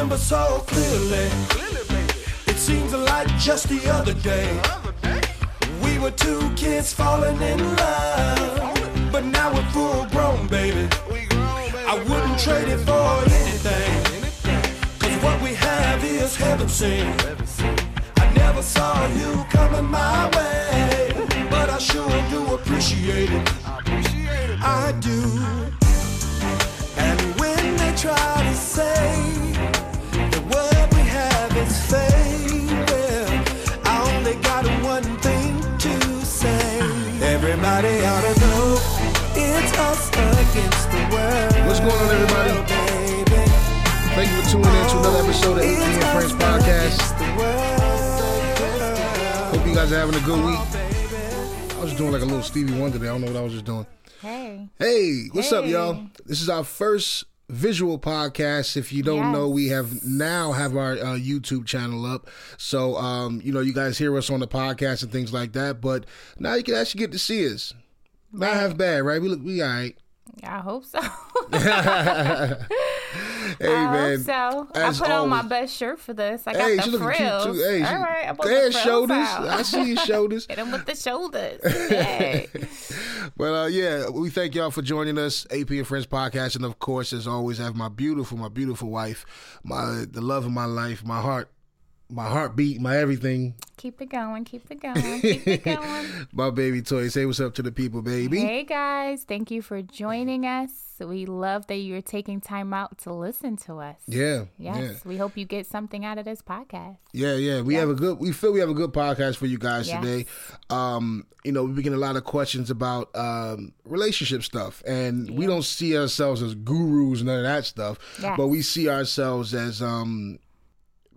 remember so clearly. It seems like just the other day. We were two kids falling in love. But now we're full grown, baby. I wouldn't trade it for anything. Cause what we have is heaven sent. I never saw you coming my way. But I sure do appreciate it. I do. And when they try What's going on, everybody? Thank you for tuning in to another episode of AP and Friends Podcast. against the world. Hope you guys are having a good week. I was doing like a little Stevie Wonder there. I don't know what I was just doing. Hey. Hey, what's up, y'all? This is our first visual podcast. If you don't Yes. know, we have now have our uh, YouTube channel up. So, um, you know, you guys hear us on the podcast and things like that. But now you can actually get to see us. Not half bad, right? We look, we all right. I hope so. Hey, I man. hope so. as I put on my best shirt for this. I got Hey, the frills. cute too. Hey, she, All right, I put the shoulders. out. I see your shoulders. Hit him with the shoulders. Hey. But uh, yeah, we thank y'all for joining us, AP and Friends podcast, and of course, as always, I have my beautiful, my beautiful wife, my the love of my life, my heart, my heartbeat, my everything, keep it going. Keep it going. Keep it going. my baby toy. Say what's up to the people, baby. Hey guys, thank you for joining us. We love that you're taking time out to listen to us. Yeah, Yes, yeah, we hope you get something out of this podcast. yeah, yeah. We have a good. We feel we have a good podcast for you guys Yes. today. Um, you know, we get a lot of questions about um relationship stuff, and we don't see ourselves as gurus, none of that stuff. Yes. But we see ourselves as um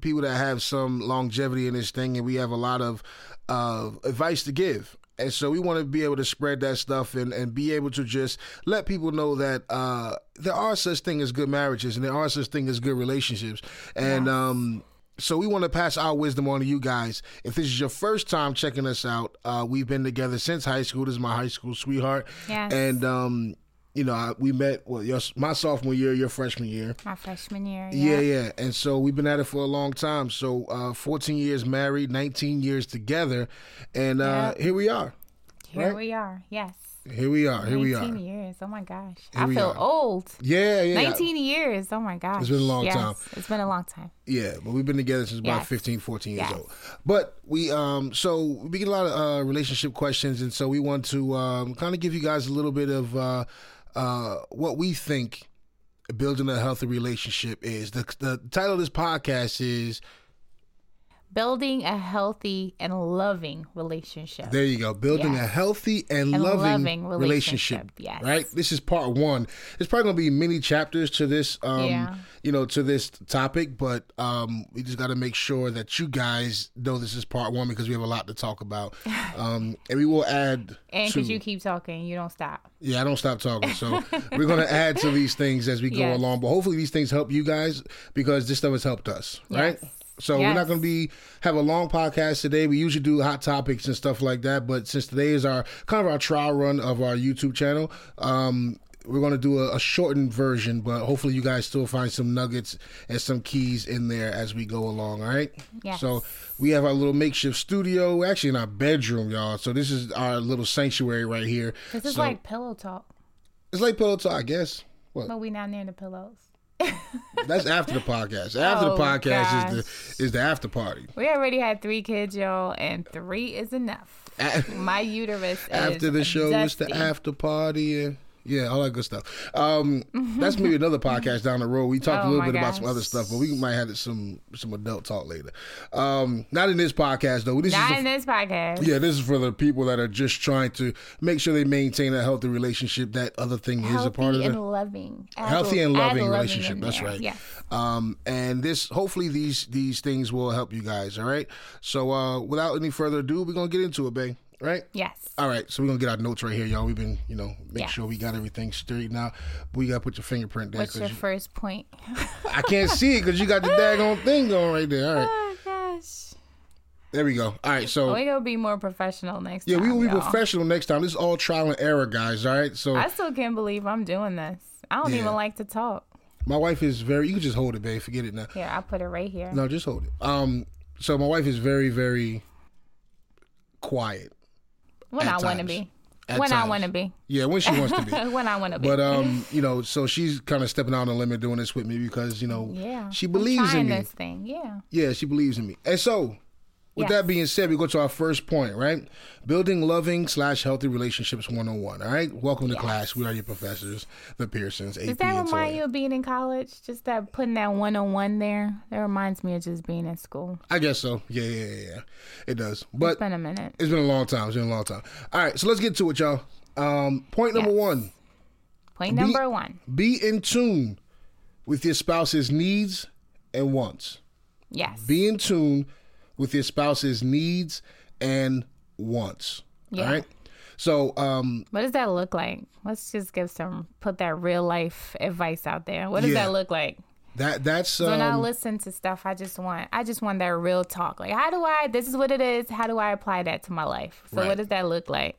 people that have some longevity in this thing, and we have a lot of uh, advice to give. And so we want to be able to spread that stuff and, and be able to just let people know that uh, there are such thing as good marriages and there are such thing as good relationships. And um, so we want to pass our wisdom on to you guys. If this is your first time checking us out, uh, we've been together since high school. This is my high school sweetheart. Yes. And um, you know, I, we met well, your, my sophomore year, your freshman year. My freshman year. Yeah, yeah. And so we've been at it for a long time. So uh, 14 years married, 19 years together. And uh, here we are. Here right? we are. Yes. Here we are. Here we are. 19 years. Oh my gosh. Here I feel are. old. Yeah, yeah. 19 years. Oh my gosh. It's been a long Yes, time. It's been a long time. Yeah, but we've been together since about Yes. 15, 14 years Yes. old. But we, um, so we get a lot of uh, relationship questions. And so we want to um, kind of give you guys a little bit of uh, uh, what we think building a healthy relationship is. The, the title of this podcast is Building a healthy and loving relationship. There you go. Building a healthy and, And loving, loving relationship. relationship, yes. Right? This is part one. There's probably gonna be many chapters to this um Yeah. you know, to this topic, but um we just gotta make sure that you guys know this is part one because we have a lot to talk about. Um and we will add and because you keep talking, you don't stop. yeah, I don't stop talking. So we're gonna add to these things as we go Yes. along. But hopefully these things help you guys because this stuff has helped us, right? Yes. So we're not gonna be have a long podcast today. We usually do hot topics and stuff like that, but since today is our kind of our trial run of our YouTube channel, um, we're gonna do a, a shortened version. But hopefully you guys still find some nuggets and some keys in there as we go along. All right. Yes. So we have our little makeshift studio, actually in our bedroom, y'all. So this is our little sanctuary right here. This is So- like pillow talk, it's like pillow talk, I guess. What? but we not near the pillows. That's after the podcast. After Oh, the podcast gosh. is the is the after party. We already had three kids, y'all, and three is enough. My uterus is after the show, it's the after party. And, yeah, all that good stuff. Um, that's maybe another podcast down the road. We talked a Oh, little my bit about some other stuff, but we might have some some adult talk later. Um, not in this podcast though. This Not is in this podcast. yeah, this is for the people that are just trying to make sure they maintain a healthy relationship. That other thing is a part of it. and loving. Add healthy and loving relationship. That's there. right. Yes. Um, and this hopefully these these things will help you guys. All right. So uh, without any further ado, we're gonna get into it, babe. Right. Yes. All right. So we're gonna get our notes right here, y'all. We've been, you know, make Yeah. sure we got everything straight now. But we gotta put your fingerprint there What's your because first point? I can't see it because you got the daggone thing going right there. All right. oh gosh. There we go. All right. So We gonna be more professional next yeah, time. we will be y'all. professional next time. This is all trial and error, guys. All right. So I still can't believe I'm doing this. I don't Yeah. even like to talk. My wife is very. You can just hold it, babe. Forget it now. Yeah, I'll put it right here. No, just hold it. Um, so my wife is very, very quiet. When I want to be. At when I want to be. Yeah, when she wants to be. when I want to be. But um, you know, so she's kind of stepping out on the limit doing this with me because you know, yeah. she believes in me. this thing. Yeah. Yeah, she believes in me. And so, with Yes. that being said, we go to our first point, right? Building loving slash healthy relationships 101. All right. Welcome to class. We are your professors, the Pearsons, AP Does that remind you of being in college? Just that putting that one on one there? That reminds me of just being in school. I guess so. Yeah, yeah, yeah, yeah. It does. But it's been a minute. it's been a long time. It's been a long time. All right, so let's get to it, y'all. Um, point number Yes. one. Point Be- number one. Be in tune with your spouse's needs and wants. Yes. Be in tune with your spouse's needs and wants. Yeah. All right. So, um, what does that look like? Let's just give some, put that real life advice out there. What does Yeah. that look like? that that's So when I um, listen to stuff, I just want, I just want that real talk. Like, how do I, this is what it is. How do I apply that to my life? So Right. what does that look like?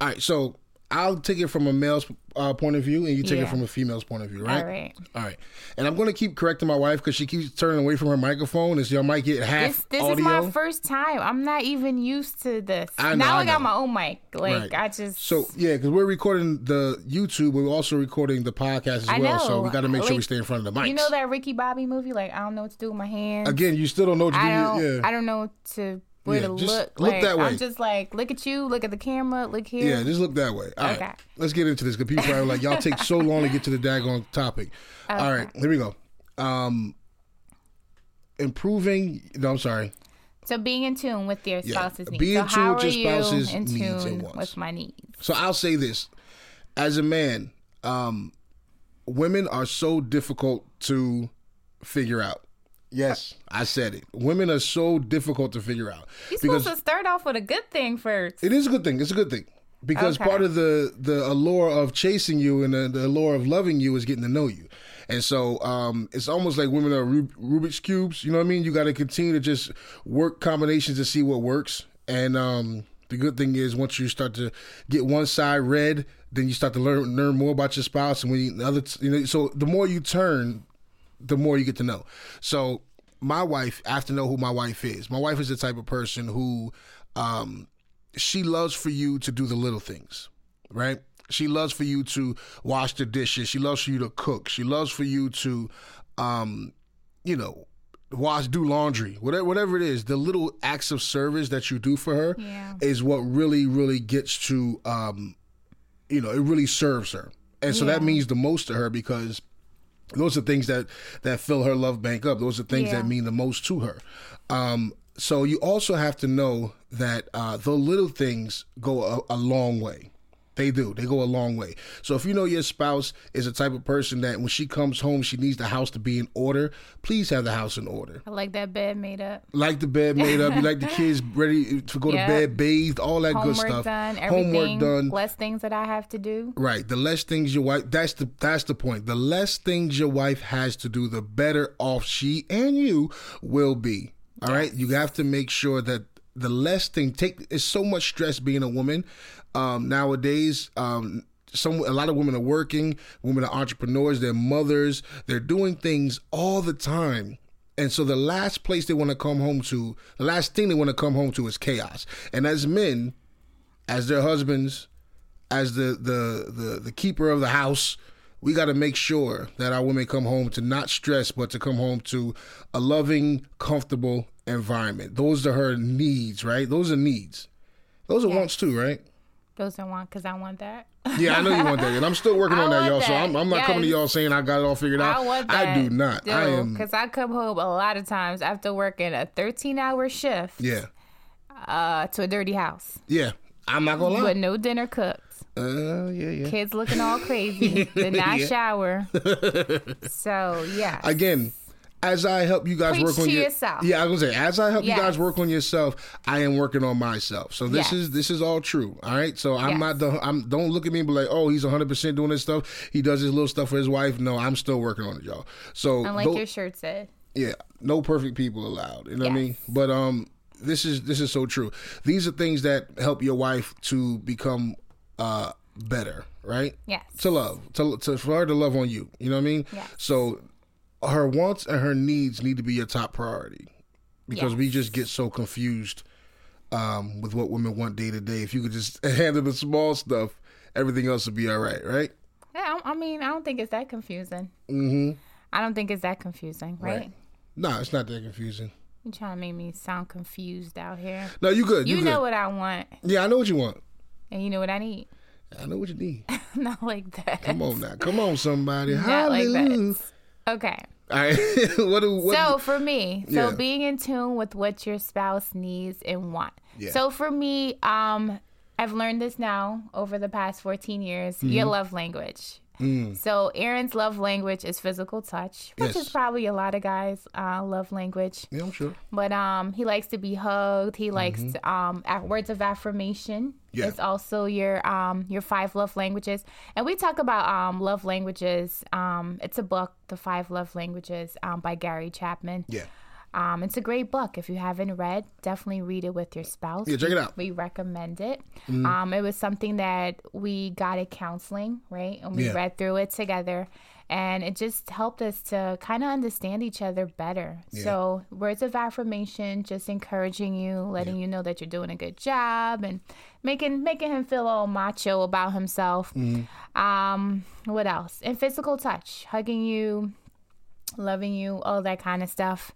all right. So I'll take it from a male's uh, point of view, and you take it from a female's point of view, right? All right. All right. And I'm going to keep correcting my wife because she keeps turning away from her microphone, and so y'all might get half This, this is my first time. I'm not even used to this. I know, now I I, got know. my own mic. Like, Right. I just, So yeah, because we're recording the YouTube, but we're also recording the podcast as I well. So we got to make sure we stay in front of the mics. you know that Ricky Bobby movie? Like, I don't know what to do with my hands. Again, you still don't know what to I do. don't. yeah. I don't know to where Yeah, to look. look like, that way. I'm just like, look at you, look at the camera, look here. Yeah, just look that way. All right, Okay. let's get into this because people are like, y'all take so long to get to the daggone topic. All right, here we go. Um, improving. No, I'm sorry. So being in tune with your Yeah, spouse's needs. be in so tune how with are your spouse's you in needs and tune wants. with my needs? So I'll say this: as a man, um, women are so difficult to figure out. Yes, I said it. Women are so difficult to figure out You're supposed to start off with a good thing first. It is a good thing. It's a good thing because Okay. part of the the allure of chasing you and the, the allure of loving you is getting to know you. And so um, it's almost like women are Rub- Rubik's cubes. You know what I mean? You got to continue to just work combinations to see what works. And um, the good thing is once you start to get one side red, then you start to learn learn more about your spouse. And when you, the other, you know, so the more you turn, the more you get to know. So my wife, I have to know who my wife is. My wife is the type of person who um, she loves for you to do the little things, right? She loves for you to wash the dishes. She loves for you to cook. She loves for you to, um, you know, wash, do laundry, whatever, whatever it is. The little acts of service that you do for her Yeah. is what really, really gets to, um, you know, it really serves her, and so that means the most to her because those are things that that fill her love bank up. Those are things Yeah. that mean the most to her. Um, so you also have to know that uh, the little things go a, a long way. They do. They go a long way. So if you know your spouse is the type of person that when she comes home, she needs the house to be in order. Please have the house in order. I like that bed made up. Like the bed made up. You like the kids ready to go Yep. to bed, bathed, all that good Homework stuff. done. Homework done. Less things that I have to do. Right. The less things your wife that's the that's the point. The less things your wife has to do, the better off she and you will be. All right. You have to make sure that the less thing take it's so much stress being a woman um, nowadays. Um, some a lot of women are working. Women are entrepreneurs. They're mothers. They're doing things all the time. And so the last place they want to come home to, the last thing they want to come home to is chaos. And as men, as their husbands, as the the the, the keeper of the house, we got to make sure that our women come home to not stress, but to come home to a loving, comfortable environment. Those are her needs, right? Those are needs. Those are wants too, right? Those are want because I want that. Yeah, I know you want that, and I'm still working I on that, y'all. So. I'm, I'm not coming to y'all saying I got it all figured out. I want that. I do not. I am. because I come home a lot of times after working a 13 hour shift Yeah, uh, to a dirty house yeah. I'm not gonna lie. with no dinner cooked. Uh, yeah, yeah. Kids looking all crazy. Did not Yeah. shower. so yeah. again, as I help you guys Preach work on to your, yourself. yeah, I was gonna say, as I help you guys work on yourself, I am working on myself. So this Yes. is this is all true. All right. So I'm Yes. not the I'm don't look at me and be like, oh, he's 100 percent doing this stuff. He does his little stuff for his wife. No, I'm still working on it, y'all. So And like your shirt said. yeah, no perfect people allowed. You know what I mean? But um, this is this is so true. These are things that help your wife to become uh better, right? Yes. To love, to, to for her to love on you. You know what I mean? Yes. So her wants and her needs need to be your top priority because we just get so confused um, with what women want day to day. If you could just handle the small stuff, everything else would be all right, right? Yeah, I I mean, I don't think it's that confusing. Mm-hmm. I don't think it's that confusing, right? Right. No, it's not that confusing. You trying to make me sound confused out here. No, you good. You, You good. know what I want, yeah, I know what you want. and you know what I need. I know what you need. Not like that. Come on now. Come on, somebody. Not like Hallelujah. that. Okay. All right. what do what So for me, so Yeah. being in tune with what your spouse needs and want. Yeah. So for me, um, I've learned this now over the past 14 years. Your Mm-hmm. love language. Mm. So Aaron's love language is physical touch, which Yes. is probably a lot of guys' uh, love language. Yeah, I'm sure. But um, he likes to be hugged. He likes to, um, words of affirmation. Mm-hmm. Yeah. It's also your um your five love languages, and we talk about um love languages. Um, it's a book, The Five Love Languages, um, by Gary Chapman. Yeah. Um, it's a great book. If you haven't read, definitely read it with your spouse. Yeah, check it out. Mm-hmm. We recommend it. Um, it was something that we got at counseling, right? And we Yeah. read through it together. And it just helped us to kind of understand each other better. So, words of affirmation, just encouraging you, letting you know that you're doing a good job, and making making him feel all macho about himself. Mm-hmm. Um, what else? And physical touch, hugging you, loving you, all that kind of stuff.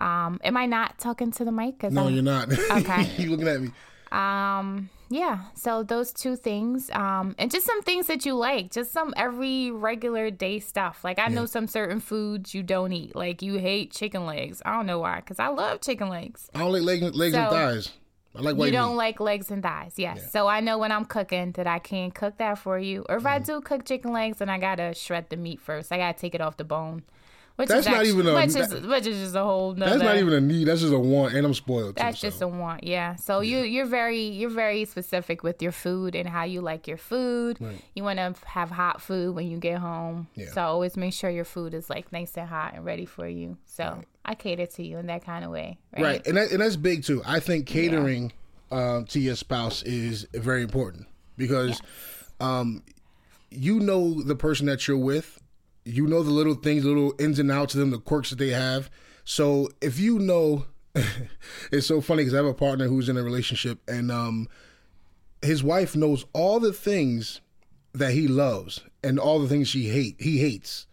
Um, am I not talking to the mic? No, I'm- you're not. Okay. you looking at me. um, yeah. So those two things, um, and just some things that you like, just some every regular day stuff. Like I know some certain foods you don't eat. Like you hate chicken legs. I don't know why, because I love chicken legs. I don't like legs, legs and thighs. I like white you don't meat. like legs and thighs, yes. So I know when I'm cooking that I can't cook that for you. Or if I Mm-hmm. do cook chicken legs, then I gotta shred the meat first. I gotta take it off the bone. Which That's not actu- even a- which is that- which is just a whole nother. That's not even a need. That's just a want, and I'm spoiled. Too, That's so. just a want, yeah. So you you're very you're very specific with your food and how you like your food. You want to have hot food when you get home. Yeah. So always make sure your food is like nice and hot and ready for you. So I cater to you in that kind of way, right? right, and that, and that's big too. I think catering um, to your spouse is very important because um, you know the person that you're with, you know the little things, the little ins and outs of them, the quirks that they have. So if you know, it's so funny because I have a partner who's in a relationship and um, his wife knows all the things that he loves and all the things she hate he hates.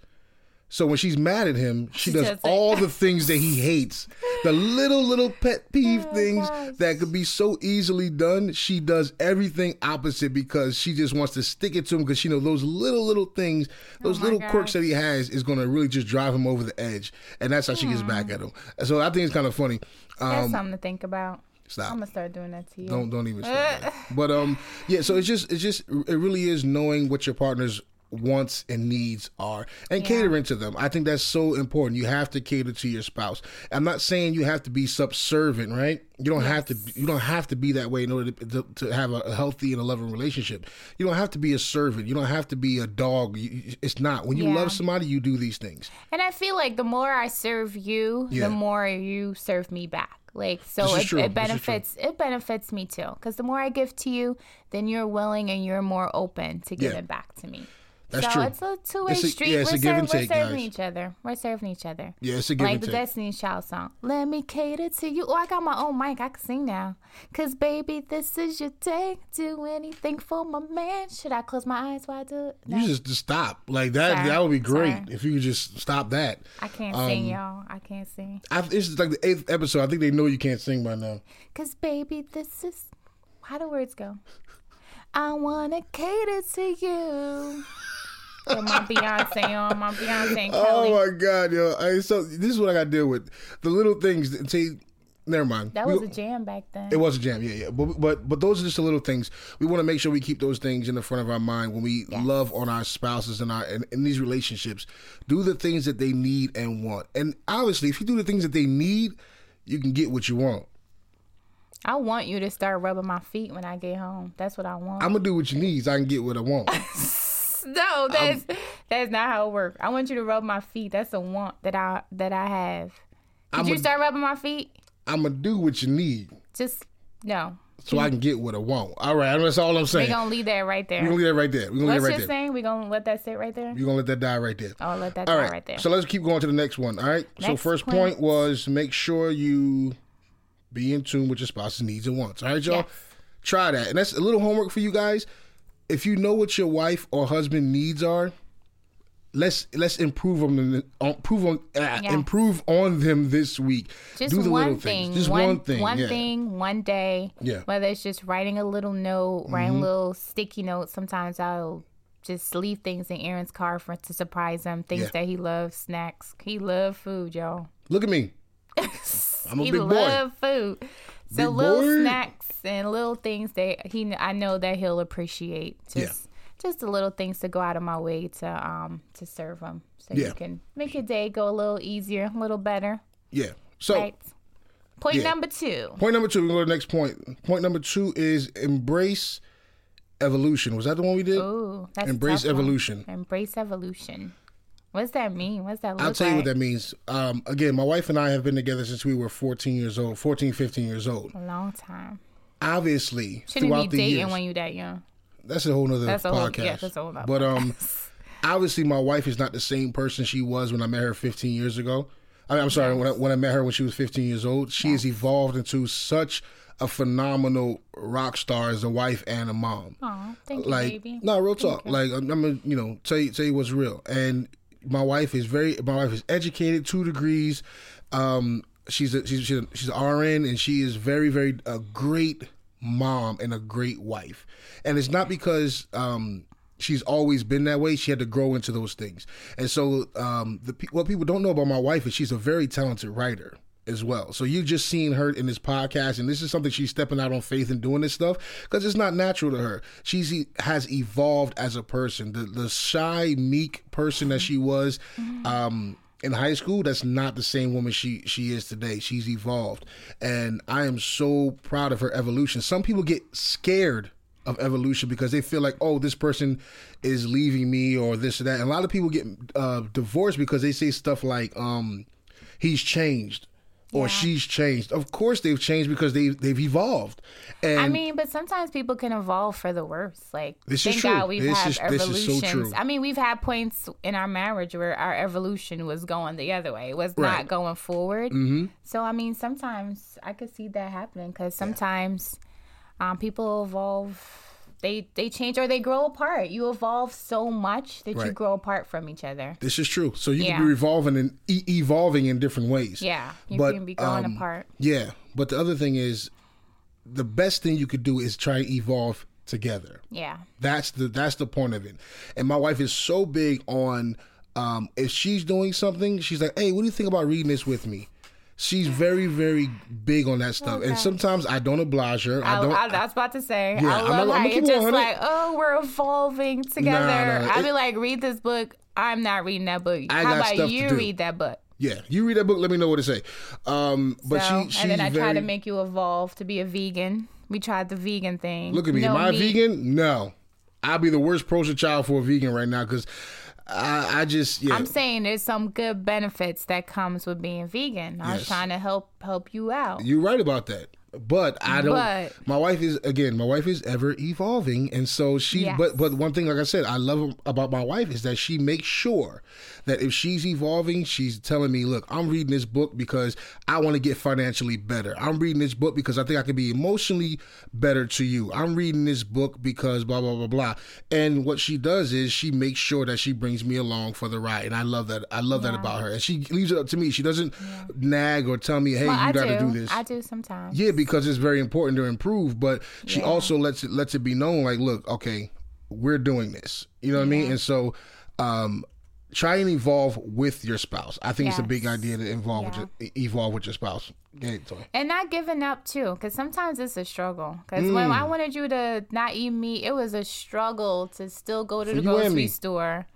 So when she's mad at him, she, does does all the things that he hates. The little little pet peeve Oh, things gosh. that could be so easily done, she does everything opposite because she just wants to stick it to him because she knows those little little things, those Oh little quirks that he has is going to really just drive him over the edge, and that's how she gets back at him. So I think it's kind of funny. That's Um, something to think about. stop. I'm gonna start doing that to you. Don't don't even. Start that. But um, yeah. So it's just it's just it really is knowing what your partner's wants and needs are and Yeah. catering to them. I think that's so important. You have to cater to your spouse. I'm not saying you have to be subservient, right? You don't have to. You don't have to be that way in order to, to, to have a, healthy and a loving relationship. You don't have to be a servant. You don't have to be a dog. You, it's not. When you Yeah. love somebody, you do these things. And I feel like the more I serve you, Yeah. the more you serve me back. Like so, it, it This is true. benefits it benefits me too. Because the more I give to you, then you're willing and you're more open to giving back to me. That's so true. it's a two way street. yeah, it's we're, a give and serv- we're serving guys. each other. We're serving each other. Yeah, it's a give like and the take. Destiny's Child song. Let me cater to you. Oh, I got my own mic. I can sing now. Cause baby, this is your day. Do anything for my man. Should I close my eyes while I do it? No, You just, just stop like that. Sorry. That would be great Sorry. if you could just stop that. I can't Um, sing, y'all. I can't sing. I, this is like the eighth episode. I think they know you can't sing by now. Cause baby, this is how the words go. I wanna cater to you. With my Beyonce on, my Beyonce and oh, Kelly. Oh my god, yo! I, so this is what I got to deal with. The little things. that- See, never mind. that We- was a jam back then. It was a jam, yeah, yeah. But but but those are just the little things. We want to make sure we keep those things in the front of our mind when we Yes. love on our spouses and our in, in these relationships. Do the things that they need and want. And obviously, if you do the things that they need, you can get what you want. I want you to start rubbing my feet when I get home. That's what I want. I'm gonna do what you need. So I can get what I want. no, that's that's not how it works. I want you to rub my feet. That's a want that I that I have. Did I'm you a- start rubbing my feet? I'm gonna do what you need. Just No. so I can get what I want. All right, that's all I'm saying. We're gonna leave that right there. We're gonna leave that right there. We're gonna What's leave right there. saying? We're gonna let that sit right there? You're gonna let that die right there. Oh, let that All die right. right there. So let's keep going to the next one. All right. so first point. point was make sure you be in tune with your spouse's needs and wants. All right, y'all. Yes. Try that, and that's a little homework for you guys. If you know what your wife or husband needs are, let's let's improve on improve on ah, Yeah. improve on them this week. just Do the one little thing. things. Just one, thing. One yeah. thing, one day. Yeah. Whether it's just writing a little note, writing Mm-hmm. a little sticky note. Sometimes I'll just leave things in Aaron's car for to surprise him. Things Yeah. that he loves, snacks. He loves food, y'all. Look at me. I'm a he big boy. love food. So Big little boy. snacks and little things that he I know that he'll appreciate. Just Yeah. just the little things to go out of my way to um to serve him. So Yeah. you can make your day go a little easier, a little better. Yeah. So Right. Point Yeah. number two. point number two. We go to the next point. Point number two is embrace evolution. Was that the one we did? Oh, that's Embrace tough one. evolution. Embrace evolution. What's that mean? What's that look I'll tell you what that means. Um, again, my wife and I have been together since we were 14 years old, 14, 15 years old. A long time. Obviously, Shouldn't throughout be the dating years, when you that young. that's a whole nother That's a whole- podcast. yeah, that's a whole nother but um, obviously, my wife is not the same person she was when I met her 15 years ago. I mean, I'm sorry, when I, when I met her when she was 15 years old, she has evolved into such a phenomenal rock star as a wife and a mom. Aw, thank you, like baby. no real talk like i'm gonna you know tell you tell you what's real and my wife is very my wife is educated two degrees. Um she's a she's she's, a, she's an rn and she is very very a great mom and a great wife. And it's not because um she's always been that way. She had to grow into those things. And so um the what people don't know about my wife is she's a very talented writer as well. So you just seen her in this podcast, and this is something she's stepping out on faith and doing this stuff because it's not natural to her. She's has evolved as a person. The the shy, meek person that she was um, in high school, that's not the same woman she she is today. She's evolved, and I am so proud of her evolution. Some people get scared of evolution because they feel like, oh, this person is leaving me or this or that. And a lot of people get uh, divorced because they say stuff like, um, he's changed or Yeah. she's changed. Of course, they've changed because they they've evolved. And I mean, but sometimes people can evolve for the worse. Like, This is thank true. God we've This had is- this is so evolutions. true. I mean, we've had points in our marriage where our evolution was going the other way. It was Right. not going forward. Mm-hmm. So, I mean, sometimes I could see that happening because sometimes um, people evolve. They they change or they grow apart. You evolve so much that you grow apart from each other. this is true. So you Yeah. can be revolving and e- evolving in different ways. Yeah, you But, can be growing um, apart. Yeah, but the other thing is, the best thing you could do is try to evolve together. Yeah, That's the that's the point of it. And my wife is so big on um, if she's doing something, she's like, "Hey, what do you think about reading this with me?" She's very very big on that stuff. And sometimes I don't oblige her. I I, don't. I, was about to say. Yeah, I I'm love not- how it just 100. like, oh, we're evolving together. Nah, nah, I'd be like, read this book. I'm not reading that book. I how about you read that book? yeah, you read that book. Let me know what to say. Um, but so, she she's and then I very. try to make you evolve to be a vegan. We tried the vegan thing. Look at me. No Am I vegan? No. I'll be the worst poster child for a vegan right now because I, I just yeah. I'm saying there's some good benefits that comes with being vegan. I'm Yes. trying to help help you out. You're right about that. But I don't. But- my wife is again. My wife is ever evolving, and so she. Yes. But but one thing, like I said, I love about my wife is that she makes sure that if she's evolving, she's telling me, "Look, I'm reading this book because I want to get financially better. I'm reading this book because I think I can be emotionally better to you. I'm reading this book because blah blah blah blah." And what she does is she makes sure that she brings me along for the ride, and I love that. I love that about her, and she leaves it up to me. She doesn't nag or tell me, "Hey, Well, you got to do. do this." I do sometimes. Yeah, because it's very important to improve, but she Yeah. also lets it lets it be known like, look, okay, we're doing this. You know what I mean? And so um try and evolve with your spouse. I think it's a big idea to involve with your, evolve with your spouse. Yeah, And not giving up too, because sometimes it's a struggle. Because Mm. when I wanted you to not eat meat, it was a struggle to still go to the grocery store,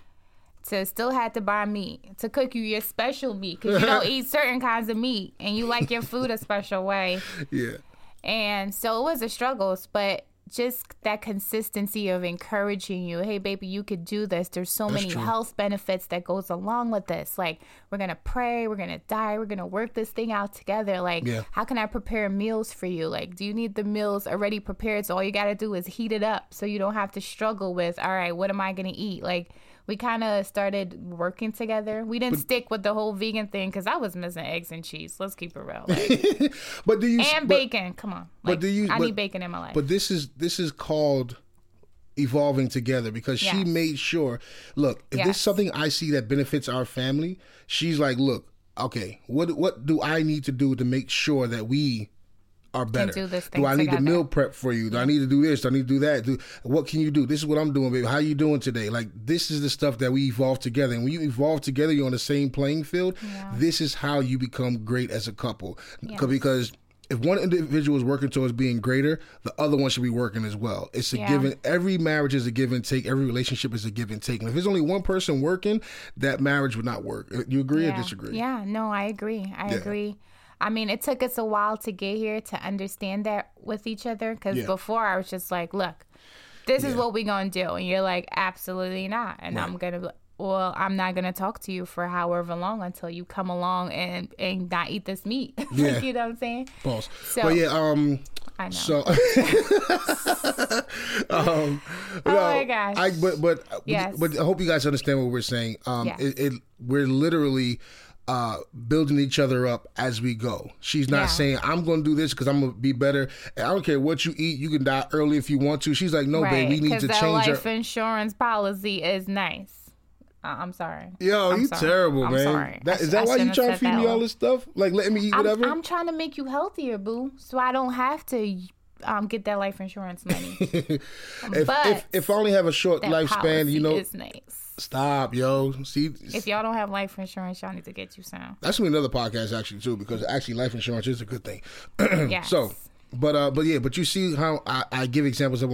to still have to buy meat, to cook you your special meat, because you don't eat certain kinds of meat, and you like your food a special way. Yeah. And so it was a struggle, but just that consistency of encouraging you hey baby you could do this there's so That's many true. health benefits that goes along with this like we're gonna pray we're gonna die we're gonna work this thing out together like Yeah. how can i prepare meals for you like do you need the meals already prepared so all you gotta do is heat it up so you don't have to struggle with all right what am i gonna eat like we kind of started working together. We didn't stick with the whole vegan thing because i was missing eggs and cheese. Let's keep it real. Like, But do you and but, bacon. Come on. but do you- i but- need bacon in my life. But this is this is called evolving together because she made sure. Look, if this Yes. is something I see that benefits our family, she's like, look, okay, what what do I need to do to make sure that we are better? do this do I need to meal prep for you? Do I need to do this? Do I need to do that? Do, what can you do? This is what I'm doing, baby. How are you doing today? Like this is the stuff that we evolve together. And when you evolve together, you're on the same playing field. This is how you become great as a couple. Yes. Because if one individual is working towards being greater, the other one should be working as well. It's a Yeah. given. Every marriage is a give and take. Every relationship is a give and take. And if there's only one person working, that marriage would not work. You agree or disagree? Yeah, no, I agree. I Yeah. agree. I mean, it took us a while to get here to understand that with each other because Yeah. before I was just like, look, this is what we're going to do. And you're like, absolutely not. And I'm going to, well, I'm not going to talk to you for however long until you come along and, and not eat this meat. Yeah. you know what I'm saying? Pause. So- but yeah, um, I know. so um, Oh my gosh. I but but Yes. but I hope you guys understand what we're saying. Um, it, it we're literally uh building each other up as we go. She's not Yeah. saying I'm going to do this because I'm going to be better. And I don't care what you eat. You can die early if you want to. She's like, no, right. babe, we need to that change life our. insurance policy is nice. Uh, I'm sorry. Yo, I'm you sorry. terrible, I'm man. sorry. That, is that I why you trying to feed me all this stuff? Like letting me eat I'm, whatever? I'm trying to make you healthier, boo, so I don't have to um, get that life insurance money. if, but if if I only have a short lifespan, you know, nice. Stop, yo. See, If y'all don't have life insurance, y'all need to get you some. That's gonna be another podcast actually too, because actually life insurance is a good thing. Yes. So, but uh, but yeah, but you see how I, I give examples of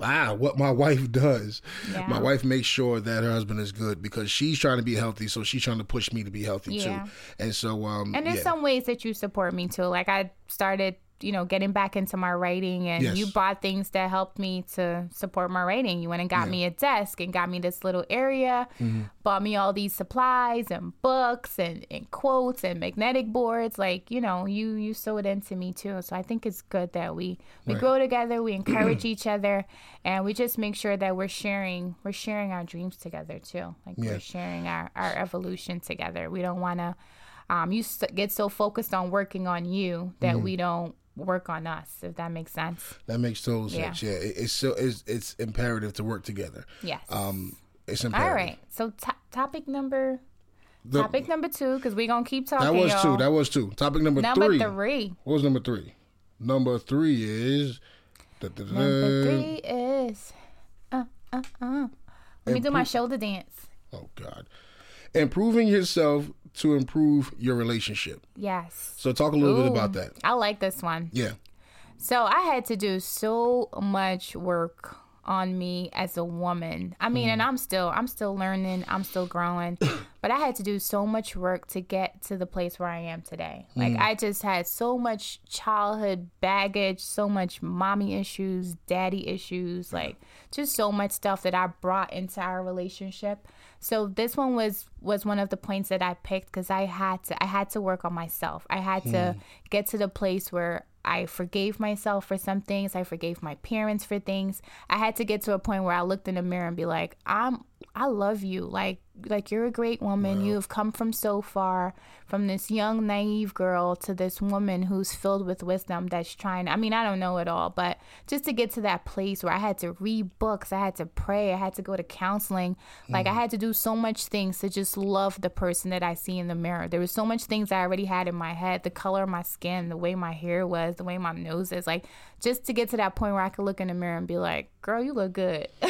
ah what my wife does. Yeah. My wife makes sure that her husband is good because she's trying to be healthy, so she's trying to push me to be healthy Yeah. too. And so um, And there's yeah. some ways that you support me too. Like I started, you know, getting back into my writing, and Yes. you bought things that helped me to support my writing. You went and got me a desk and got me this little area, Mm-hmm. bought me all these supplies and books and, and quotes and magnetic boards. Like you know, you you sowed into me too. So I think it's good that we we Right. grow together, we encourage each other, and we just make sure that we're sharing we're sharing our dreams together too. Like Yeah. we're sharing our our evolution together. We don't want to um, you get so focused on working on you that Mm-hmm. we don't work on us if that makes sense that makes total Yeah. sense. Yeah, it, it's so it's it's imperative to work together. yes Um, it's imperative. all right so to- topic number The- topic number two because we're gonna keep talking that was y'all. two. That was two. Topic number, number three. three What was number three? Number three is. number da-da-da. three is uh uh uh let me do my shoulder dance Oh God. Improving yourself to improve your relationship. yes So talk a little bit about that. i like this one Yeah. So I had to do so much work on me as a woman. I mean, and mm. I'm still I'm still learning, I'm still growing, but I had to do so much work to get to the place where I am today. Like mm. I just had so much childhood baggage, so much mommy issues, daddy issues, like just so much stuff that I brought into our relationship. So this one was was one of the points that I picked cuz I had to I had to work on myself. I had to hmm. get to the place where I forgave myself for some things. I forgave my parents for things. I had to get to a point where I looked in the mirror and be like, I'm I love you. Like like you're a great woman. You have come from so far from this young naive girl to this woman who's filled with wisdom that's trying I mean, I don't know it all, but just to get to that place where I had to read books, I had to pray, I had to go to counseling. Like I mm-hmm. had to do so much things to just love the person that I see in the mirror. There was so much things I already had in my head, the color of my skin, the way my hair was, the way my nose is, like just to get to that point where I could look in the mirror and be like, "Girl, you look good."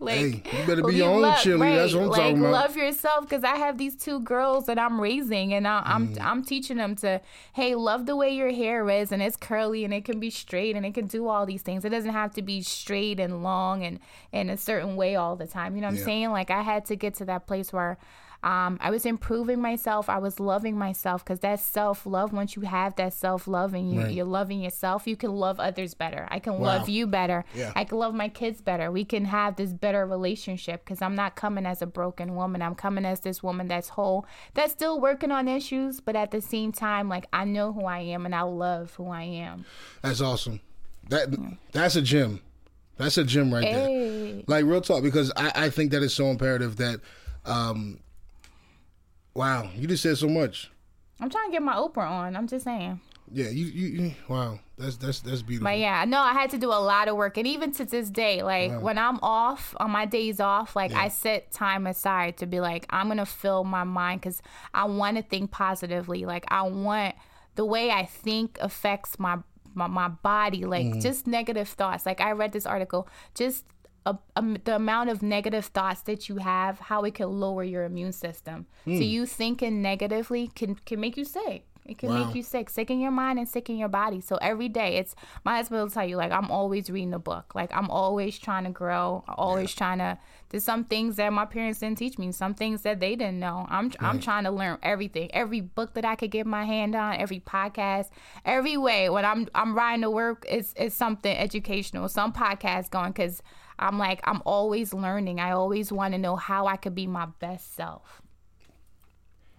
like, Hey, you better be you your own love- cheerleader. That's what I'm like, talking about. Love yourself because I have these two girls that I'm raising, and I, I'm Mm. I'm teaching them to, hey, love the way your hair is, and it's curly, and it can be straight, and it can do all these things. It doesn't have to be straight and long and in a certain way all the time. You know what Yeah. I'm saying? Like I had to get to that place where. Um, I was improving myself. I was loving myself because that self love. Once you have that self love and you, Right. you're loving yourself, you can love others better. I can Wow. love you better. Yeah. I can love my kids better. We can have this better relationship because I'm not coming as a broken woman. I'm coming as this woman that's whole, that's still working on issues, but at the same time, like I know who I am and I love who I am. That's awesome. That that's a gem. That's a gem right there. Like real talk, because I, I think that is so imperative that um wow, you just said so much. I'm trying to get my Oprah on. I'm just saying. Yeah, you, you, you wow. That's that's that's beautiful. But yeah, no, I had to do a lot of work. And even to this day, like when I'm off, on my days off, like I set time aside to be like, I'm going to fill my mind because I want to think positively. Like I want the way I think affects my my, my body, like mm-hmm. just negative thoughts. Like I read this article, just a, the amount of negative thoughts that you have, how it can lower your immune system. So hmm. you thinking negatively can can make you sick. It can Wow. make you sick, sick in your mind and sick in your body. So every day, it's my husband will tell you like I'm always reading a book. Like I'm always trying to grow. Always trying to. There's some things that my parents didn't teach me. Some things that they didn't know. I'm I'm trying to learn everything. Every book that I could get my hand on. Every podcast. Every way when I'm I'm riding to work, it's it's something educational. Some podcast going because I'm like I'm always learning. I always want to know how I could be my best self.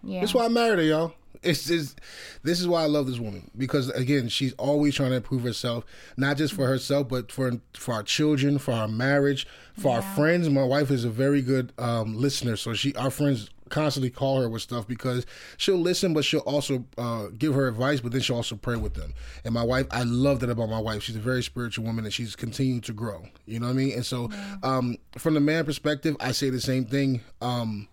Yeah. That's why I married her, y'all. It's just this is why I love this woman because again, she's always trying to improve herself, not just for herself, but for for our children, for our marriage, for our friends. My wife is a very good um, listener, so she our friends constantly call her with stuff because she'll listen, but she'll also uh, give her advice, but then she'll also pray with them. And my wife, I love that about my wife. She's a very spiritual woman, and she's continuing to grow. You know what I mean? And so, um, from the man perspective, I say the same thing. Um,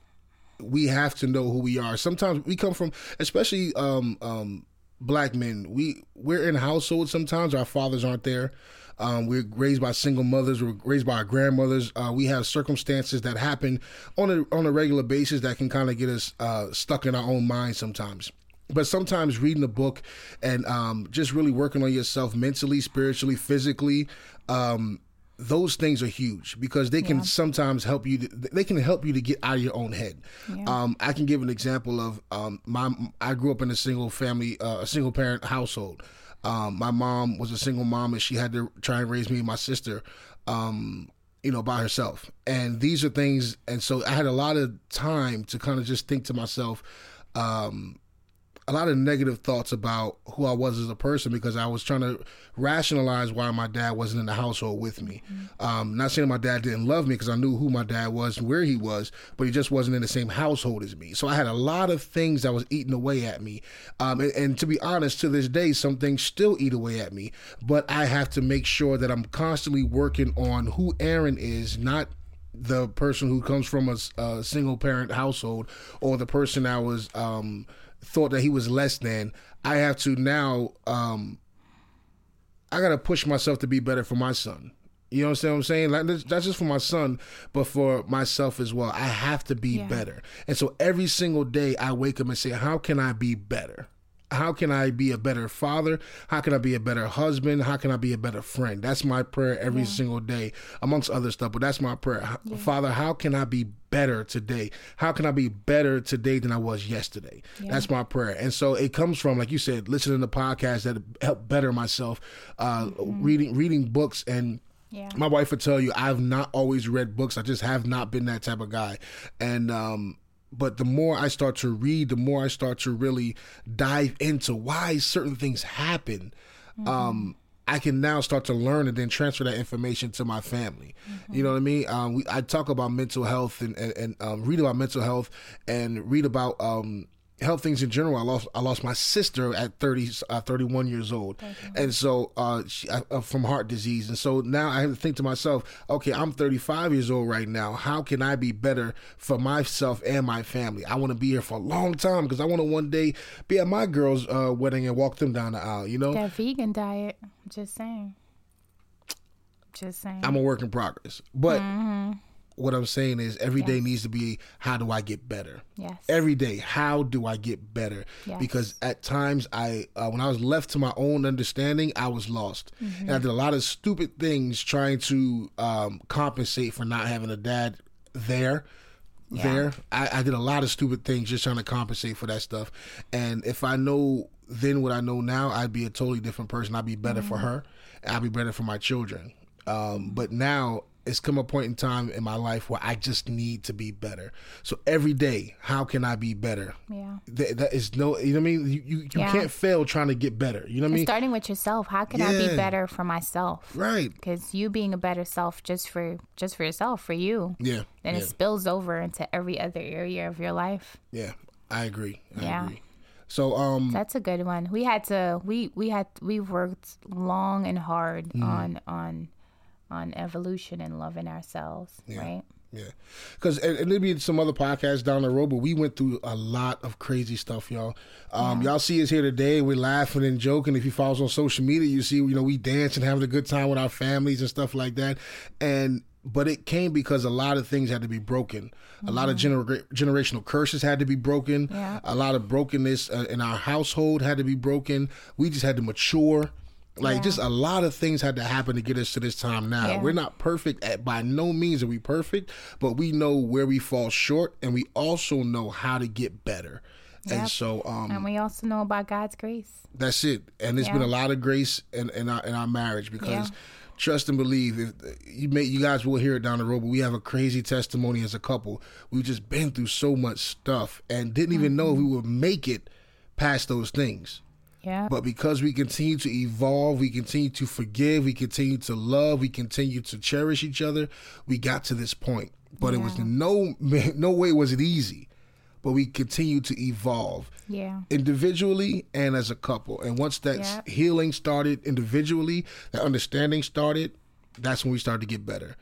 we have to know who we are. Sometimes we come from, especially um, um, black men. We we're in households. Sometimes our fathers aren't there. Um, we're raised by single mothers. We're raised by our grandmothers. Uh, we have circumstances that happen on a on a regular basis that can kind of get us uh, stuck in our own minds sometimes. But sometimes reading a book and um, just really working on yourself mentally, spiritually, physically, um, those things are huge because they can sometimes help you. To, they can help you to get out of your own head. Um, I can give an example of um, my. I grew up in a single family, uh, a single parent household. Um, my mom was a single mom, and she had to try and raise me and my sister. Um, you know, by herself. And these are things, and so I had a lot of time to kind of just think to myself, um, a lot of negative thoughts about who I was as a person because I was trying to rationalize why my dad wasn't in the household with me. Um, not saying my dad didn't love me because I knew who my dad was and where he was, but he just wasn't in the same household as me. So I had a lot of things that was eating away at me. Um, and, and to be honest, to this day, some things still eat away at me. But I have to make sure that I'm constantly working on who Aaron is, not the person who comes from a single parent household or the person that was um, thought that he was less than. I have to now. Um, I gotta push myself to be better for my son. You know what I'm saying? Like that's that's just for my son, but for myself as well. I have to be Yeah. better. And so every single day I wake up and say, How can I be better? How can I be a better father? How can I be a better husband? How can I be a better friend? That's my prayer every single day, amongst other stuff. But that's my prayer. H- Father, how can I be better today? How can I be better today than I was yesterday? That's my prayer. And so it comes from, like you said, listening to podcasts that help better myself, uh, reading reading books and Yeah. my wife would tell you I've not always read books. I just have not been that type of guy. And um but the more I start to read, the more I start to really dive into why certain things happen. Um I can now start to learn and then transfer that information to my family. You know what I mean? Um, we, I talk about mental health and, and, and um, read about mental health and read about um, health things in general. I lost I lost my sister at 30, uh, 31 years old, and so uh, she, uh, from heart disease. And so now I have to think to myself, okay, I'm 35 years old right now. How can I be better for myself and my family? I want to be here for a long time because I want to one day be at my girl's uh, wedding and walk them down the aisle. You know, That vegan diet. Just saying. Just saying. I'm a work in progress, but. What I'm saying is, every day needs to be how do I get better? yes. every day how do i get better Yes. because at times i uh, when i was left to my own understanding i was lost and i did a lot of stupid things trying to um, compensate for not having a dad there there. I, I did a lot of stupid things just trying to compensate for that stuff. And if I know then what I know now, I'd be a totally different person. I'd be better for Mm-hmm. her. I'd be better for my children. Um, but now it's come a point in time in my life where I just need to be better. So every day, how can I be better? Yeah. That, that is no, you know what I mean? You, you, you Yeah. can't fail trying to get better. You know what I mean? Starting with yourself. How can I be better for myself? right. Because you being a better self just for just for yourself, for you, Yeah. then yeah. it spills over into every other area of your life. Yeah. I agree. I Yeah. agree. So, um, That's a good one. We had to we we had we worked long and hard Mm-hmm. on on on evolution and loving ourselves, right? Yeah, because and, and there'll be some other podcasts down the road, but we went through a lot of crazy stuff, y'all. Um, Y'all see us here today. We're laughing and joking. If you follow us on social media, you see, you know, we dance and having a good time with our families and stuff like that. And but it came because a lot of things had to be broken. A lot of gener- generational curses had to be broken. Yeah. A lot of brokenness uh, in our household had to be broken. We just had to mature. Like Yeah. just a lot of things had to happen to get us to this time now. Yeah. We're not perfect at by no means are we perfect, but we know where we fall short and we also know how to get better. And so um And we also know about God's grace. that's it. And there's Yeah. been a lot of grace in, in our in our marriage because trust and believe if you may you guys will hear it down the road, but we have a crazy testimony as a couple. We've just been through so much stuff and didn't even know if we would make it past those things. Yeah. But because we continue to evolve, we continue to forgive, we continue to love, we continue to cherish each other, we got to this point. But it was no no way was it easy. But we continue to evolve yeah. individually and as a couple. And once that Yeah. healing started individually, that understanding started, that's when we started to get better.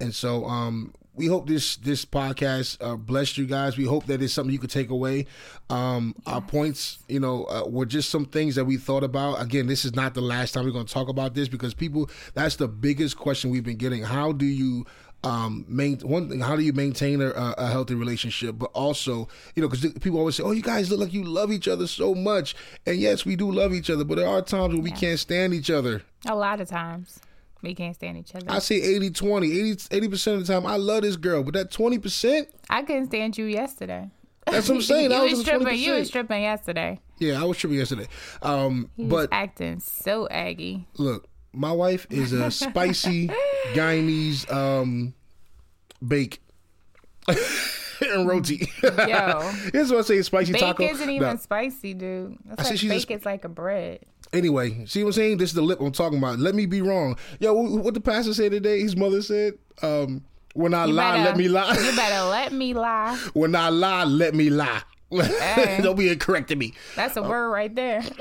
And so um we hope this this podcast uh, blessed you guys. We hope that it's something you could take away. Um, Our points, you know, uh, were just some things that we thought about. Again, this is not the last time we're going to talk about this because people. That's the biggest question we've been getting. How do you um main one thing how do you maintain a, a healthy relationship but also you know because people always say oh you guys look like you love each other so much and yes we do love each other but there are times when we can't stand each other A lot of times we can't stand each other. i say 80 20 80 percent of the time i love this girl but that 20 percent I couldn't stand you yesterday. that's what i'm saying you I was, was in 20%. tripping. You was tripping yesterday. yeah i was tripping yesterday um was but acting so aggy. look my wife is a spicy guyanese um bake and roti Yo, this is what i say spicy bake taco isn't even No. spicy, dude. That's I like she's a bake sp- is like a bread. Anyway, see what I'm saying? This is the lip I'm talking about. Let me be wrong. Yo, what the pastor said today? His mother said, um, "When I You lie, better- let me lie. You better let me lie. when I lie, let me lie." Hey. Don't be correcting me. That's a word right there.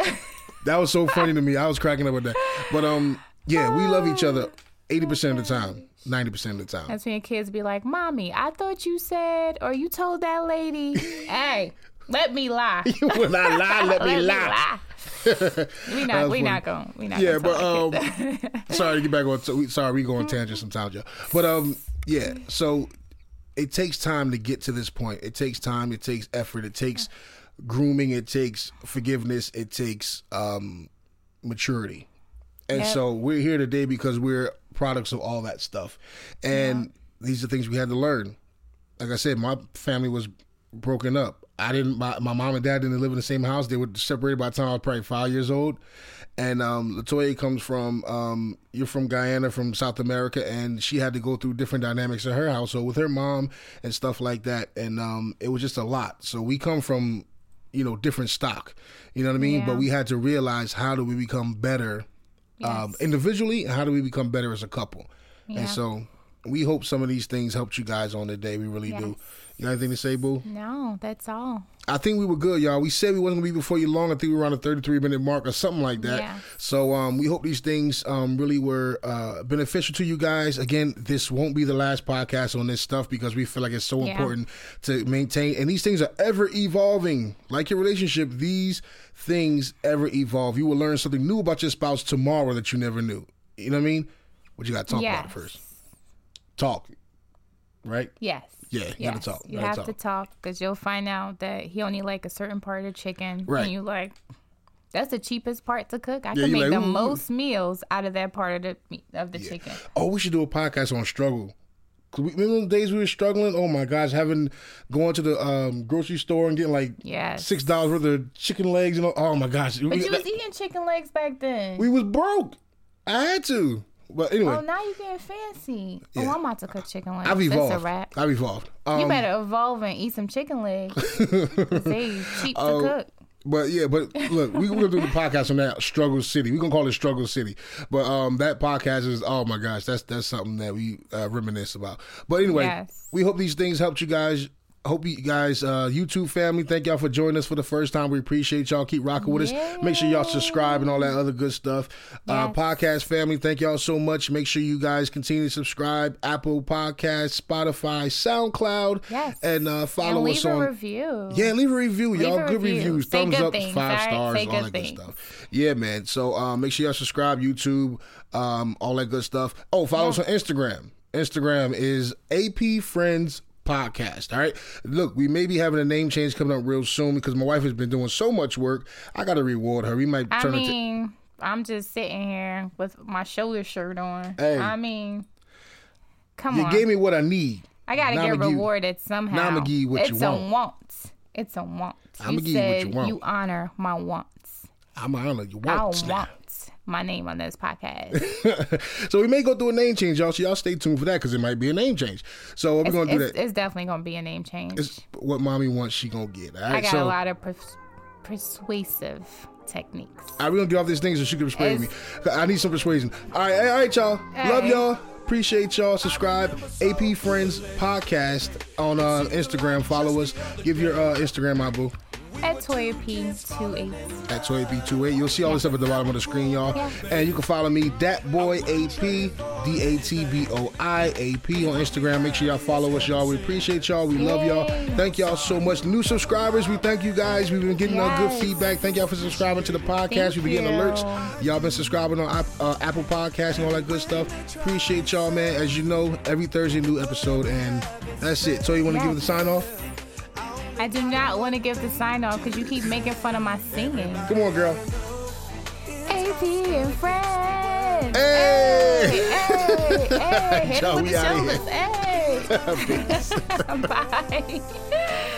That was so funny to me. I was cracking up with that. But um, yeah, we love each other 80 percent of the time, 90 percent of the time. That's when kids be like, "Mommy, I thought you said or you told that lady, hey, let me lie." when I lie, let me Let me lie. lie. we not we not going we not Yeah, but um, our kids that. sorry to get back on. we sorry, we go on tangent sometimes, y'all. But um, yeah. So it takes time to get to this point. It takes time. It takes effort. It takes grooming. It takes forgiveness. It takes um maturity. And Yep. so we're here today because we're products of all that stuff, and these are things we had to learn. Like I said, my family was broken up. I didn't. My, my mom and dad didn't live in the same house. They were separated by the time I was probably five years old. And um, Latoya comes from um, you're from Guyana, from South America, and she had to go through different dynamics in her household with her mom and stuff like that. And um, it was just a lot. So we come from you know different stock. You know what I mean? Yeah. But we had to realize how do we become better um, Yes. individually, and how do we become better as a couple? Yeah. And so we hope some of these things helped you guys on the day. We really do. You got anything to say, Boo? no, that's all. I think we were good, y'all. We said we wasn't gonna be before you long. I think we were around the 33 minute mark or something like that. Yeah. So um, we hope these things um, really were uh, beneficial to you guys. Again, this won't be the last podcast on this stuff because we feel like it's so Yeah. important to maintain. And these things are ever evolving. Like your relationship, these things ever evolve. You will learn something new about your spouse tomorrow that you never knew. You know what I mean? What you got to talk about it first. Talk, right? Yes. Yeah, you yes. gotta talk. You gotta have talk. to talk because you'll find out that he only like a certain part of chicken. Right. And you like, that's the cheapest part to cook. I Yeah, can make like, the most meals out of that part of the meat of the chicken. Oh, we should do a podcast on struggle. 'Cause we- Remember the days we were struggling? Oh my gosh, having going to the um, grocery store and getting like Yes. six dollars worth of chicken legs and all. Oh my gosh, But we, you was eating chicken legs back then. we was broke. I had to, but anyway, oh, now you're getting fancy. Yeah. Oh, I'm about to cook chicken legs. I've That's a evolved. wrap. I've evolved. Um, You better evolve and eat some chicken legs. they cheap to Oh, cook. But yeah, but look, we, we're gonna do the podcast on that Struggle City. We're gonna call it Struggle City. But um, that podcast is oh my gosh, that's that's something that we uh, reminisce about. But anyway, Yes. we hope these things helped you guys. Hope you guys, uh, YouTube family, thank y'all for joining us for the first time. We appreciate y'all. Keep rocking with us. Make sure y'all subscribe and all that other good stuff. Uh, podcast family, thank y'all so much. Make sure you guys continue to subscribe. Apple Podcasts, Spotify, SoundCloud, Yes. and uh, follow and leave us a on. review. Yeah, leave a review, y'all. a Good review. reviews, Say thumbs up, things, five right? stars, Say all that things. good stuff. Yeah, man. So um, make sure y'all subscribe, YouTube, um, all that good stuff. Oh, follow us on Instagram. Instagram is AP Friends Podcast. All right. Look, we may be having a name change coming up real soon because my wife has been doing so much work. I got to reward her. We might I turn it. mean, I'm just sitting here with my shoulder shirt on. Hey. I mean, come You on. You gave me what I need. I gotta get I'ma you- rewarded somehow. now I'ma give you what you want. it's a want. It's a want. I'ma you give you what you want. You honor my wants. I'm gonna honor you. I now. want my name on this podcast. so we may go through a name change, y'all. So y'all stay tuned for that because it might be a name change. So we're gonna do that. it's definitely gonna be a name change. It's what mommy wants. She gonna get. All right. I got so, a lot of pers- persuasive techniques. i we're gonna get off these things so she can persuade me. I need some persuasion. All right, all right, y'all. Love Hey. y'all. Appreciate y'all. Subscribe. AP Friends Podcast on uh, Instagram. Follow us. Give your uh, Instagram my boo. At Toya P28. At Toy B28. You'll see all this stuff at the bottom of the screen, y'all. Yeah. And you can follow me, Dat Boi AP, D A T B O I A P on Instagram. Make sure y'all follow us, y'all. We appreciate y'all. We love y'all. Thank y'all so much. New subscribers, we thank you guys. We've been getting uh, good feedback. Thank y'all for subscribing to the podcast. Thank We've been getting you. alerts. Y'all been subscribing on uh, Apple Podcasts and all that good stuff. Appreciate y'all, man. As you know, every Thursday, new episode. And that's it. So you want to give it the sign off? I do not want to give the sign off because you keep making fun of my singing. Come on, girl. AP and friends. Hey! Hey, hey, hit Y'all, it with the shoulders. Hey. Bye.